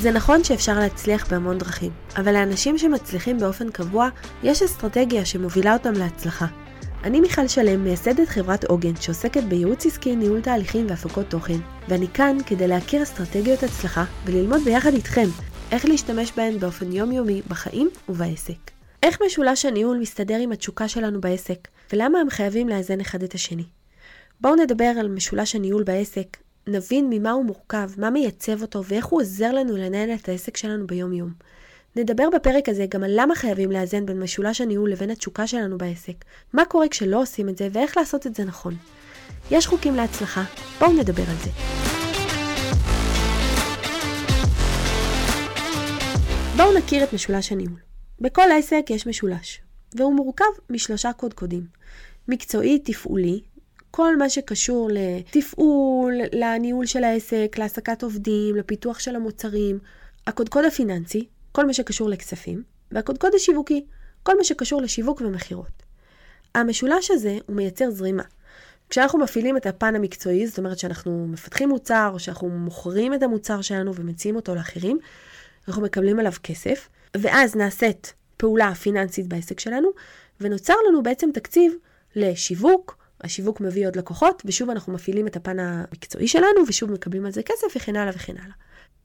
זה נכון שאפשר להצליח בהמון דרכים, אבל לאנשים שמצליחים באופן קבוע, יש אסטרטגיה שמובילה אותם להצלחה. אני מיכל שלם, מייסדת חברת עוגן, שעוסקת בייעוץ עסקי, ניהול תהליכים והפקות תוכן, ואני כאן כדי להכיר אסטרטגיות הצלחה וללמוד ביחד איתכם איך להשתמש בהן באופן יומיומי בחיים ובעסק. איך משולש הניהול מסתדר עם התשוקה שלנו בעסק, ולמה הם חייבים לאזן אחד את השני. בואו נדבר על משולש הניהול בעסק, נבין ממה הוא מורכב, מה מייצב אותו ואיך הוא עוזר לנו לנהל את העסק שלנו ביום-יום. נדבר בפרק הזה גם על למה חייבים לאזן בין משולש הניהול לבין התשוקה שלנו בעסק, מה קורה כשלא עושים את זה ואיך לעשות את זה נכון. יש חוקים להצלחה, בואו נדבר על זה. בואו נכיר את משולש הניהול. בכל עסק יש משולש, והוא מורכב משלושה קודקודים. מקצועי, תפעולי, כל מה שקשור לתפעול, לניהול של העסק, להעסקת עובדים, לפיתוח של המוצרים. הקודקוד הפיננסי, כל מה שקשור לכספים, והקודקוד השיווקי, כל מה שקשור לשיווק ומכירות. המשולש הזה הוא מייצר זרימה. כשאנחנו מפעילים את הפן המקצועי, זאת אומרת שאנחנו מפתחים מוצר, או שאנחנו מוכרים את המוצר שלנו ומציעים אותו לאחרים, אנחנו מקבלים עליו כסף, ואז נעשית פעולה פיננסית בעסק שלנו, ונוצר לנו בעצם תקציב לשיווק, השיווק מביא עוד לקוחות, ושוב אנחנו מפעילים את הפן המקצועי שלנו, ושוב מקבלים על זה כסף, וכן הלאה וכן הלאה.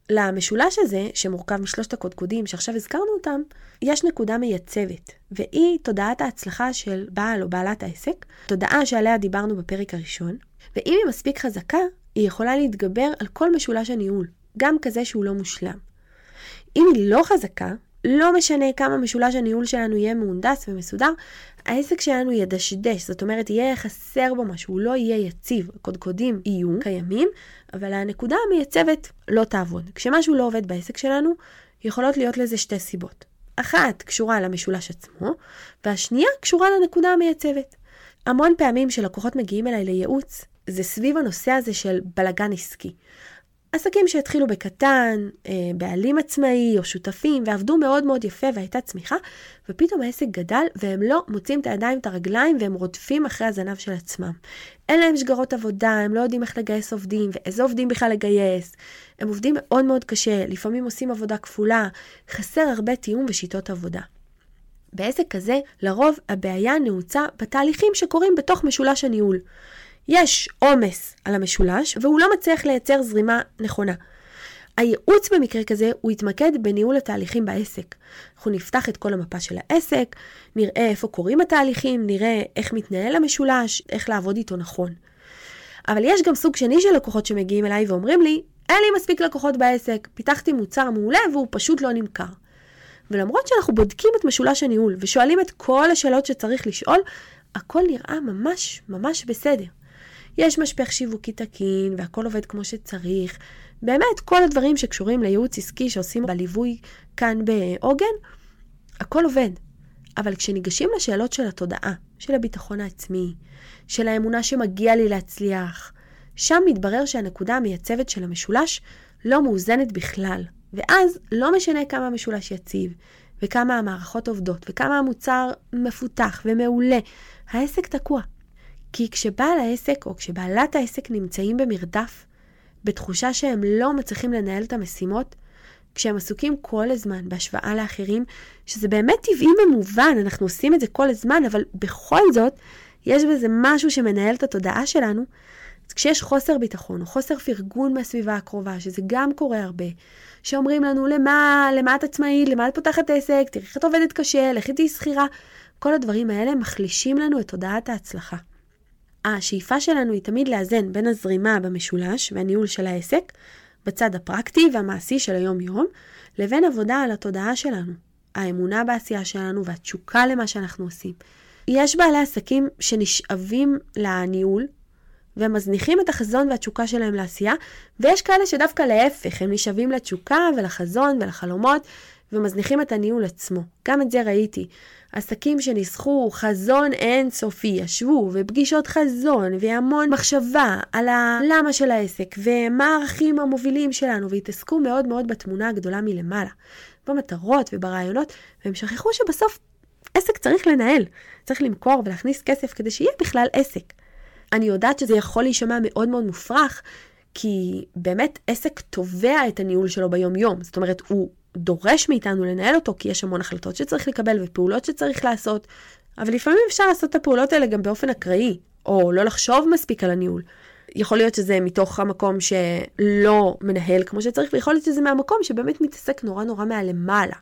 למשולש הזה, שמורכב משלושת הקודקודים שעכשיו הזכרנו אותם, יש נקודה מייצבת, והיא תודעת ההצלחה של בעל או בעלת העסק, תודעה שעליה דיברנו בפרק הראשון, ואם היא מספיק חזקה, היא יכולה להתגבר על כל משולש הניהול, גם כזה שהוא לא מושלם. אם היא לא חזקה, לא משנה כמה משולש הניהול שלנו יהיה מהונדס ומסודר, העסק שלנו ידשדש, זאת אומרת יהיה חסר בו משהו, הוא לא יהיה יציב, הקודקודים יהיו קיימים, אבל הנקודה המייצבת לא תעבוד. כשמשהו לא עובד בעסק שלנו, יכולות להיות לזה שתי סיבות. אחת קשורה למשולש עצמו, והשנייה קשורה לנקודה המייצבת. המון פעמים שלקוחות מגיעים אליי לייעוץ, זה סביב הנושא הזה של בלגן עסקי. עסקים שהתחילו בקטן, אה, בעלים עצמאי או שותפים, ועבדו מאוד מאוד יפה והייתה צמיחה, ופתאום העסק גדל והם לא מוצאים את הידיים, את הרגליים, והם רודפים אחרי הזנב של עצמם. אין להם שגרות עבודה, הם לא יודעים איך לגייס עובדים, ואיזה עובדים בכלל לגייס. הם עובדים מאוד מאוד קשה, לפעמים עושים עבודה כפולה, חסר הרבה תיאום ושיטות עבודה. בעסק כזה, לרוב הבעיה נעוצה בתהליכים שקורים בתוך משולש הניהול. יש עומס על המשולש, והוא לא מצליח לייצר זרימה נכונה. הייעוץ במקרה כזה הוא יתמקד בניהול התהליכים בעסק. אנחנו נפתח את כל המפה של העסק, נראה איפה קורים התהליכים, נראה איך מתנהל המשולש, איך לעבוד איתו נכון. אבל יש גם סוג שני של לקוחות שמגיעים אליי ואומרים לי, אין לי מספיק לקוחות בעסק, פיתחתי מוצר מעולה והוא פשוט לא נמכר. ולמרות שאנחנו בודקים את משולש הניהול ושואלים את כל השאלות שצריך לשאול, הכל נראה ממש ממש בסדר. יש משפך שיווקי תקין, והכל עובד כמו שצריך. באמת, כל הדברים שקשורים לייעוץ עסקי שעושים בליווי כאן בעוגן, הכל עובד. אבל כשניגשים לשאלות של התודעה, של הביטחון העצמי, של האמונה שמגיע לי להצליח, שם מתברר שהנקודה המייצבת של המשולש לא מאוזנת בכלל. ואז לא משנה כמה המשולש יציב, וכמה המערכות עובדות, וכמה המוצר מפותח ומעולה, העסק תקוע. כי כשבעל העסק או כשבעלת העסק נמצאים במרדף, בתחושה שהם לא מצליחים לנהל את המשימות, כשהם עסוקים כל הזמן בהשוואה לאחרים, שזה באמת טבעי ומובן, אנחנו עושים את זה כל הזמן, אבל בכל זאת, יש בזה משהו שמנהל את התודעה שלנו. אז כשיש חוסר ביטחון או חוסר פרגון מהסביבה הקרובה, שזה גם קורה הרבה, שאומרים לנו, למה, למה את עצמאית, למה את פותחת עסק, תראי איך את עובדת קשה, לכי תהיי שכירה, כל הדברים האלה מחלישים לנו את תודעת ההצלחה. השאיפה שלנו היא תמיד לאזן בין הזרימה במשולש והניהול של העסק, בצד הפרקטי והמעשי של היום-יום, לבין עבודה על התודעה שלנו, האמונה בעשייה שלנו והתשוקה למה שאנחנו עושים. יש בעלי עסקים שנשאבים לניהול ומזניחים את החזון והתשוקה שלהם לעשייה, ויש כאלה שדווקא להפך, הם נשאבים לתשוקה ולחזון ולחלומות, ומזניחים את הניהול עצמו. גם את זה ראיתי. עסקים שניסחו חזון אינסופי, ישבו, ופגישות חזון, והמון מחשבה על הלמה של העסק, ומה הערכים המובילים שלנו, והתעסקו מאוד מאוד בתמונה הגדולה מלמעלה, במטרות וברעיונות, והם שכחו שבסוף עסק צריך לנהל, צריך למכור ולהכניס כסף כדי שיהיה בכלל עסק. אני יודעת שזה יכול להישמע מאוד מאוד מופרך, כי באמת עסק תובע את הניהול שלו ביום-יום. זאת אומרת, הוא דורש מאיתנו לנהל אותו, כי יש המון החלטות שצריך לקבל ופעולות שצריך לעשות, אבל לפעמים אפשר לעשות את הפעולות האלה גם באופן אקראי, או לא לחשוב מספיק על הניהול. יכול להיות שזה מתוך המקום שלא מנהל כמו שצריך, ויכול להיות שזה מהמקום שבאמת מתעסק נורא נורא מהלמעלה.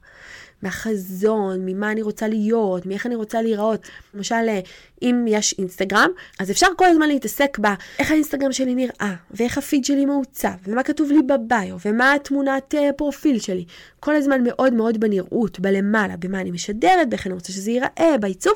מהחזון, ממה אני רוצה להיות, מאיך אני רוצה להיראות. למשל, אם יש אינסטגרם, אז אפשר כל הזמן להתעסק באיך האינסטגרם שלי נראה, ואיך הפיד שלי מעוצב, ומה כתוב לי בביו, ומה התמונת אה, פרופיל שלי. כל הזמן מאוד מאוד בנראות, בלמעלה, במה אני משדרת, באיך אני רוצה שזה ייראה, בעיצוב.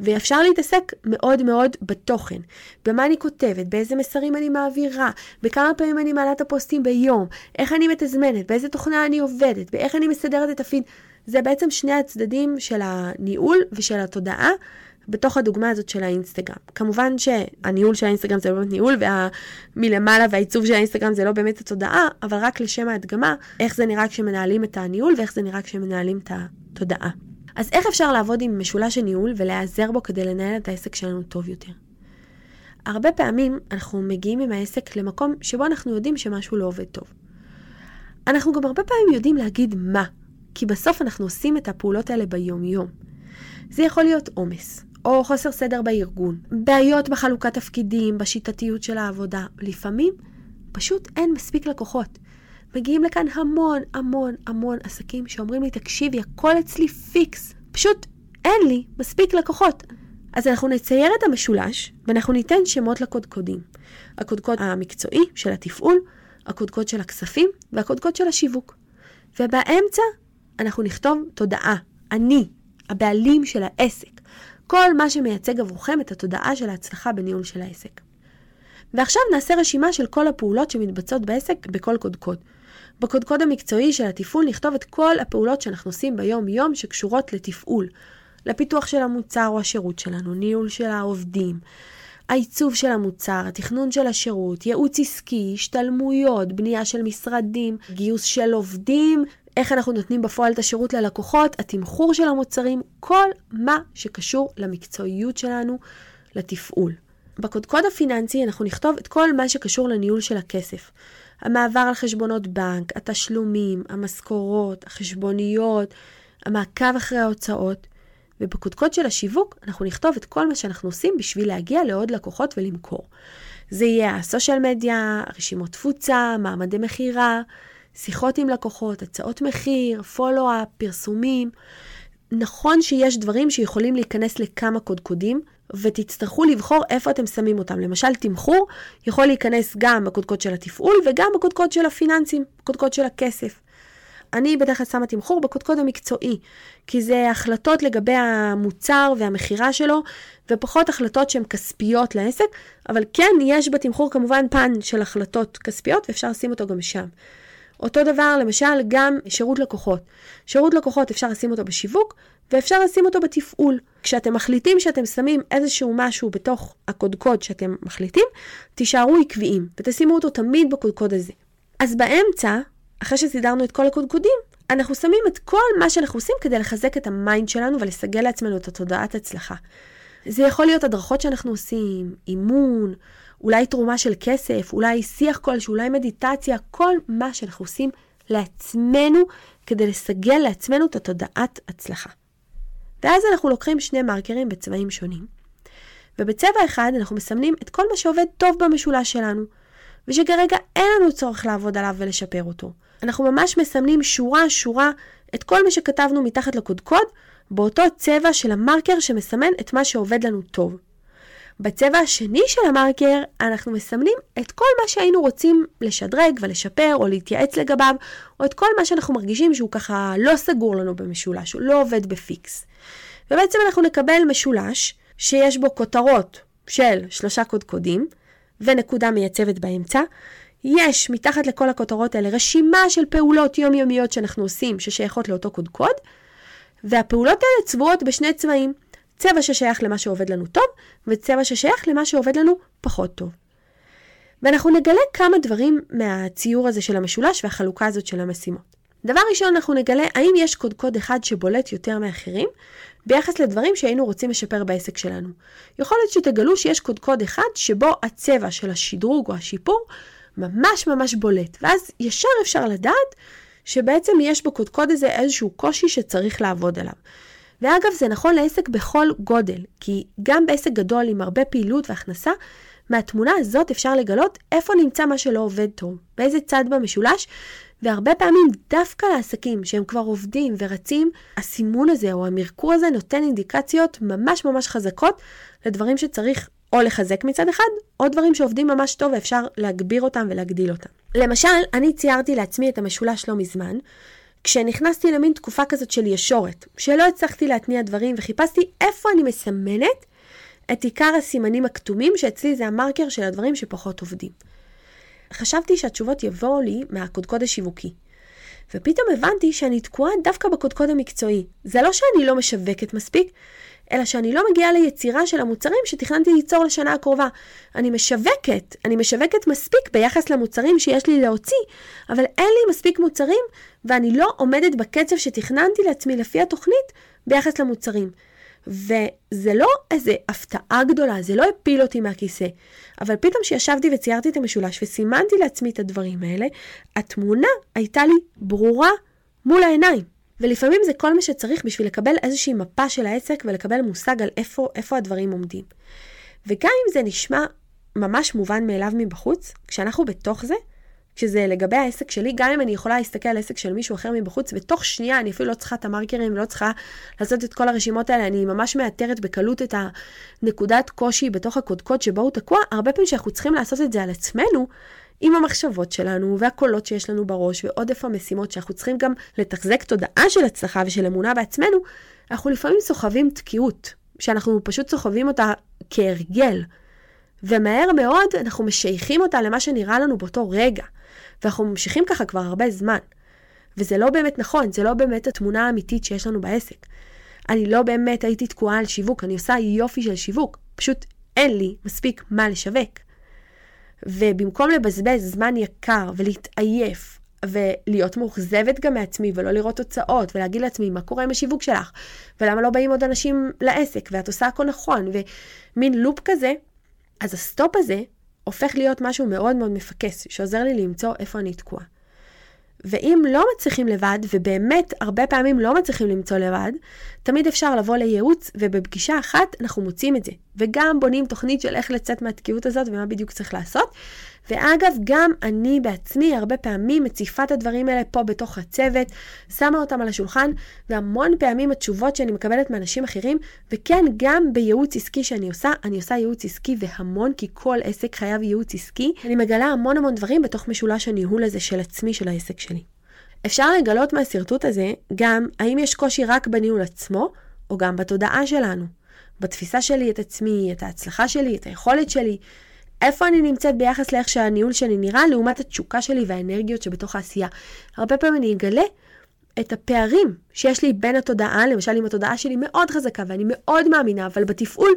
ואפשר להתעסק מאוד מאוד בתוכן, במה אני כותבת, באיזה מסרים אני מעבירה, בכמה פעמים אני מעלה את הפוסטים ביום, איך אני מתזמנת, באיזה תוכנה אני עובדת, באיך אני מסדרת את הפיד. זה בעצם שני הצדדים של הניהול ושל התודעה בתוך הדוגמה הזאת של האינסטגרם. כמובן שהניהול של האינסטגרם זה לא באמת ניהול, ומלמעלה והעיצוב של האינסטגרם זה לא באמת התודעה, אבל רק לשם ההדגמה, איך זה נראה כשמנהלים את הניהול ואיך זה נראה כשמנהלים את התודעה. אז איך אפשר לעבוד עם משולש הניהול ולהיעזר בו כדי לנהל את העסק שלנו טוב יותר? הרבה פעמים אנחנו מגיעים עם העסק למקום שבו אנחנו יודעים שמשהו לא עובד טוב. אנחנו גם הרבה פעמים יודעים להגיד מה, כי בסוף אנחנו עושים את הפעולות האלה ביום-יום. זה יכול להיות עומס, או חוסר סדר בארגון, בעיות בחלוקת תפקידים, בשיטתיות של העבודה. לפעמים פשוט אין מספיק לקוחות. מגיעים לכאן המון המון המון עסקים שאומרים לי, תקשיבי, הכל אצלי פיקס, פשוט אין לי מספיק לקוחות. אז אנחנו נצייר את המשולש ואנחנו ניתן שמות לקודקודים. הקודקוד המקצועי של התפעול, הקודקוד של הכספים והקודקוד של השיווק. ובאמצע אנחנו נכתוב תודעה, אני, הבעלים של העסק. כל מה שמייצג עבורכם את התודעה של ההצלחה בניהול של העסק. ועכשיו נעשה רשימה של כל הפעולות שמתבצעות בעסק בכל קודקוד. בקודקוד המקצועי של התפעול נכתוב את כל הפעולות שאנחנו עושים ביום-יום שקשורות לתפעול, לפיתוח של המוצר או השירות שלנו, ניהול של העובדים, העיצוב של המוצר, התכנון של השירות, ייעוץ עסקי, השתלמויות, בנייה של משרדים, גיוס של עובדים, איך אנחנו נותנים בפועל את השירות ללקוחות, התמחור של המוצרים, כל מה שקשור למקצועיות שלנו, לתפעול. בקודקוד הפיננסי אנחנו נכתוב את כל מה שקשור לניהול של הכסף. המעבר על חשבונות בנק, התשלומים, המשכורות, החשבוניות, המעקב אחרי ההוצאות. ובקודקוד של השיווק אנחנו נכתוב את כל מה שאנחנו עושים בשביל להגיע לעוד לקוחות ולמכור. זה יהיה הסושיאל מדיה, רשימות תפוצה, מעמדי מכירה, שיחות עם לקוחות, הצעות מחיר, פולו-אפ, פרסומים. נכון שיש דברים שיכולים להיכנס לכמה קודקודים, ותצטרכו לבחור איפה אתם שמים אותם. למשל, תמחור יכול להיכנס גם בקודקוד של התפעול וגם בקודקוד של הפיננסים, בקודקוד של הכסף. אני בדרך כלל שמה תמחור בקודקוד המקצועי, כי זה החלטות לגבי המוצר והמכירה שלו, ופחות החלטות שהן כספיות לעסק, אבל כן יש בתמחור כמובן פן של החלטות כספיות, ואפשר לשים אותו גם שם. אותו דבר, למשל, גם שירות לקוחות. שירות לקוחות אפשר לשים אותו בשיווק, ואפשר לשים אותו בתפעול. כשאתם מחליטים שאתם שמים איזשהו משהו בתוך הקודקוד שאתם מחליטים, תישארו עקביים, ותשימו אותו תמיד בקודקוד הזה. אז באמצע, אחרי שסידרנו את כל הקודקודים, אנחנו שמים את כל מה שאנחנו עושים כדי לחזק את ה mind שלנו ולסגל לעצמנו את התודעת הצלחה. זה יכול להיות הדרכות שאנחנו עושים, אימון, אולי תרומה של כסף, אולי שיח כלשהו, אולי מדיטציה, כל מה שאנחנו עושים לעצמנו כדי לסגל לעצמנו את התודעת הצלחה. ואז אנחנו לוקחים שני מרקרים בצבעים שונים, ובצבע אחד אנחנו מסמנים את כל מה שעובד טוב במשולש שלנו, ושכרגע אין לנו צורך לעבוד עליו ולשפר אותו. אנחנו ממש מסמנים שורה-שורה את כל מה שכתבנו מתחת לקודקוד, באותו צבע של המרקר שמסמן את מה שעובד לנו טוב. בצבע השני של המרקר אנחנו מסמנים את כל מה שהיינו רוצים לשדרג ולשפר או להתייעץ לגביו, או את כל מה שאנחנו מרגישים שהוא ככה לא סגור לנו במשולש, הוא לא עובד בפיקס. ובעצם אנחנו נקבל משולש שיש בו כותרות של שלושה קודקודים ונקודה מייצבת באמצע. יש מתחת לכל הכותרות האלה רשימה של פעולות יומיומיות שאנחנו עושים ששייכות לאותו קודקוד, והפעולות האלה צבועות בשני צבעים. צבע ששייך למה שעובד לנו טוב, וצבע ששייך למה שעובד לנו פחות טוב. ואנחנו נגלה כמה דברים מהציור הזה של המשולש והחלוקה הזאת של המשימות. דבר ראשון, אנחנו נגלה האם יש קודקוד אחד שבולט יותר מאחרים ביחס לדברים שהיינו רוצים לשפר בעסק שלנו. יכול להיות שתגלו שיש קודקוד אחד שבו הצבע של השדרוג או השיפור ממש ממש בולט. ואז ישר אפשר לדעת שבעצם יש בקודקוד הזה איזשהו קושי שצריך לעבוד עליו. ואגב, זה נכון לעסק בכל גודל, כי גם בעסק גדול עם הרבה פעילות והכנסה, מהתמונה הזאת אפשר לגלות איפה נמצא מה שלא עובד טוב, באיזה צד במשולש, והרבה פעמים דווקא לעסקים שהם כבר עובדים ורצים, הסימון הזה או המרקור הזה נותן אינדיקציות ממש ממש חזקות לדברים שצריך או לחזק מצד אחד, או דברים שעובדים ממש טוב ואפשר להגביר אותם ולהגדיל אותם. למשל, אני ציירתי לעצמי את המשולש לא מזמן, כשנכנסתי למין תקופה כזאת של ישורת, שלא הצלחתי להתניע דברים וחיפשתי איפה אני מסמנת את עיקר הסימנים הכתומים, שאצלי זה המרקר של הדברים שפחות עובדים. חשבתי שהתשובות יבואו לי מהקודקוד השיווקי. ופתאום הבנתי שאני תקועה דווקא בקודקוד המקצועי. זה לא שאני לא משווקת מספיק, אלא שאני לא מגיעה ליצירה של המוצרים שתכננתי ליצור לשנה הקרובה. אני משווקת, אני משווקת מספיק ביחס למוצרים שיש לי להוציא, אבל אין לי מספיק מוצרים, ואני לא עומדת בקצב שתכננתי לעצמי לפי התוכנית ביחס למוצרים. וזה לא איזה הפתעה גדולה, זה לא הפיל אותי מהכיסא. אבל פתאום כשישבתי וציירתי את המשולש וסימנתי לעצמי את הדברים האלה, התמונה הייתה לי ברורה מול העיניים. ולפעמים זה כל מה שצריך בשביל לקבל איזושהי מפה של העסק ולקבל מושג על איפה, איפה הדברים עומדים. וגם אם זה נשמע ממש מובן מאליו מבחוץ, כשאנחנו בתוך זה, כשזה לגבי העסק שלי, גם אם אני יכולה להסתכל על עסק של מישהו אחר מבחוץ, בתוך שנייה אני אפילו לא צריכה את המרקרים ולא צריכה לעשות את כל הרשימות האלה, אני ממש מאתרת בקלות את הנקודת קושי בתוך הקודקוד שבו הוא תקוע, הרבה פעמים שאנחנו צריכים לעשות את זה על עצמנו, עם המחשבות שלנו והקולות שיש לנו בראש ועודף המשימות שאנחנו צריכים גם לתחזק תודעה של הצלחה ושל אמונה בעצמנו, אנחנו לפעמים סוחבים תקיעות, שאנחנו פשוט סוחבים אותה כהרגל. ומהר מאוד אנחנו משייכים אותה למה שנראה לנו באותו רגע. ואנחנו ממשיכים ככה כבר הרבה זמן. וזה לא באמת נכון, זה לא באמת התמונה האמיתית שיש לנו בעסק. אני לא באמת הייתי תקועה על שיווק, אני עושה יופי של שיווק, פשוט אין לי מספיק מה לשווק. ובמקום לבזבז זמן יקר ולהתעייף ולהיות מאוכזבת גם מעצמי ולא לראות תוצאות ולהגיד לעצמי מה קורה עם השיווק שלך? ולמה לא באים עוד אנשים לעסק? ואת עושה הכל נכון. ומין לופ כזה, אז ה stop הזה הופך להיות משהו מאוד מאוד מפקס, שעוזר לי למצוא איפה אני תקועה. ואם לא מצליחים לבד, ובאמת הרבה פעמים לא מצליחים למצוא לבד, תמיד אפשר לבוא לייעוץ, ובפגישה אחת אנחנו מוצאים את זה. וגם בונים תוכנית של איך לצאת מהתקיעות הזאת ומה בדיוק צריך לעשות. ואגב, גם אני בעצמי הרבה פעמים מציפה את הדברים האלה פה בתוך הצוות, שמה אותם על השולחן, והמון פעמים התשובות שאני מקבלת מאנשים אחרים, וכן, גם בייעוץ עסקי שאני עושה, אני עושה ייעוץ עסקי והמון, כי כל עסק חייב ייעוץ עסקי. אני מגלה המון המון דברים בתוך משולש הניהול הזה של עצמי, של העסק שלי. אפשר לגלות מהשרטוט הזה גם האם יש קושי רק בניהול עצמו, או גם בתודעה שלנו. בתפיסה שלי את עצמי, את ההצלחה שלי, את היכולת שלי, איפה אני נמצאת ביחס לאיך שהניהול שלי נראה, לעומת התשוקה שלי והאנרגיות שבתוך העשייה. הרבה פעמים אני אגלה את הפערים שיש לי בין התודעה, למשל אם התודעה שלי מאוד חזקה ואני מאוד מאמינה, אבל בתפעול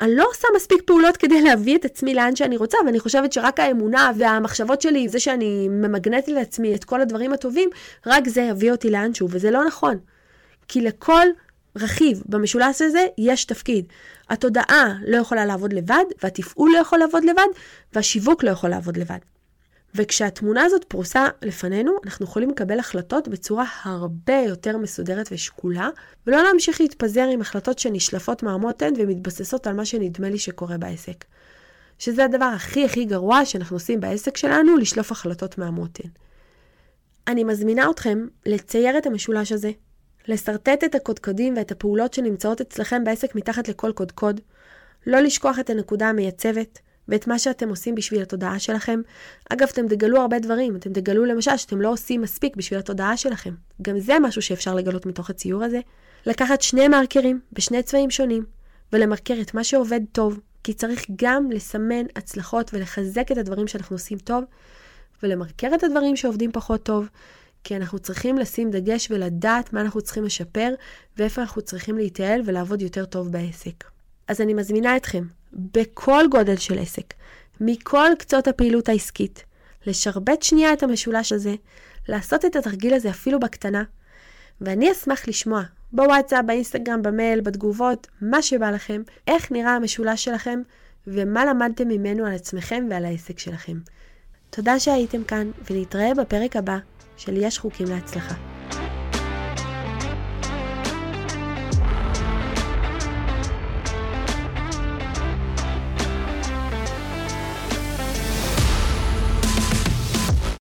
אני לא עושה מספיק פעולות כדי להביא את עצמי לאן שאני רוצה, ואני חושבת שרק האמונה והמחשבות שלי, זה שאני ממגנטת לעצמי את כל הדברים הטובים, רק זה יביא אותי לאנשהו, וזה לא נכון. כי לכל רכיב במשולש הזה יש תפקיד. התודעה לא יכולה לעבוד לבד, והתפעול לא יכול לעבוד לבד, והשיווק לא יכול לעבוד לבד. וכשהתמונה הזאת פרוסה לפנינו, אנחנו יכולים לקבל החלטות בצורה הרבה יותר מסודרת ושקולה, ולא להמשיך להתפזר עם החלטות שנשלפות מהמותן ומתבססות על מה שנדמה לי שקורה בעסק. שזה הדבר הכי הכי גרוע שאנחנו עושים בעסק שלנו, לשלוף החלטות מהמותן. אני מזמינה אתכם לצייר את המשולש הזה, לשרטט את הקודקודים ואת הפעולות שנמצאות אצלכם בעסק מתחת לכל קודקוד, לא לשכוח את הנקודה המייצבת, ואת מה שאתם עושים בשביל התודעה שלכם. אגב, אתם תגלו הרבה דברים. אתם תגלו למשל שאתם לא עושים מספיק בשביל התודעה שלכם. גם זה משהו שאפשר לגלות מתוך הציור הזה. לקחת שני מרקרים בשני צבעים שונים, ולמרקר את מה שעובד טוב, כי צריך גם לסמן הצלחות ולחזק את הדברים שאנחנו עושים טוב, ולמרקר את הדברים שעובדים פחות טוב, כי אנחנו צריכים לשים דגש ולדעת מה אנחנו צריכים לשפר, ואיפה אנחנו צריכים להתייעל ולעבוד יותר טוב בעסק. אז אני מזמינה אתכם, בכל גודל של עסק, מכל קצות הפעילות העסקית, לשרבט שנייה את המשולש הזה, לעשות את התרגיל הזה אפילו בקטנה, ואני אשמח לשמוע בוואטסאפ, באינסטגרם, במייל, בתגובות, מה שבא לכם, איך נראה המשולש שלכם ומה למדתם ממנו על עצמכם ועל העסק שלכם. תודה שהייתם כאן, ולהתראה בפרק הבא של יש חוקים להצלחה.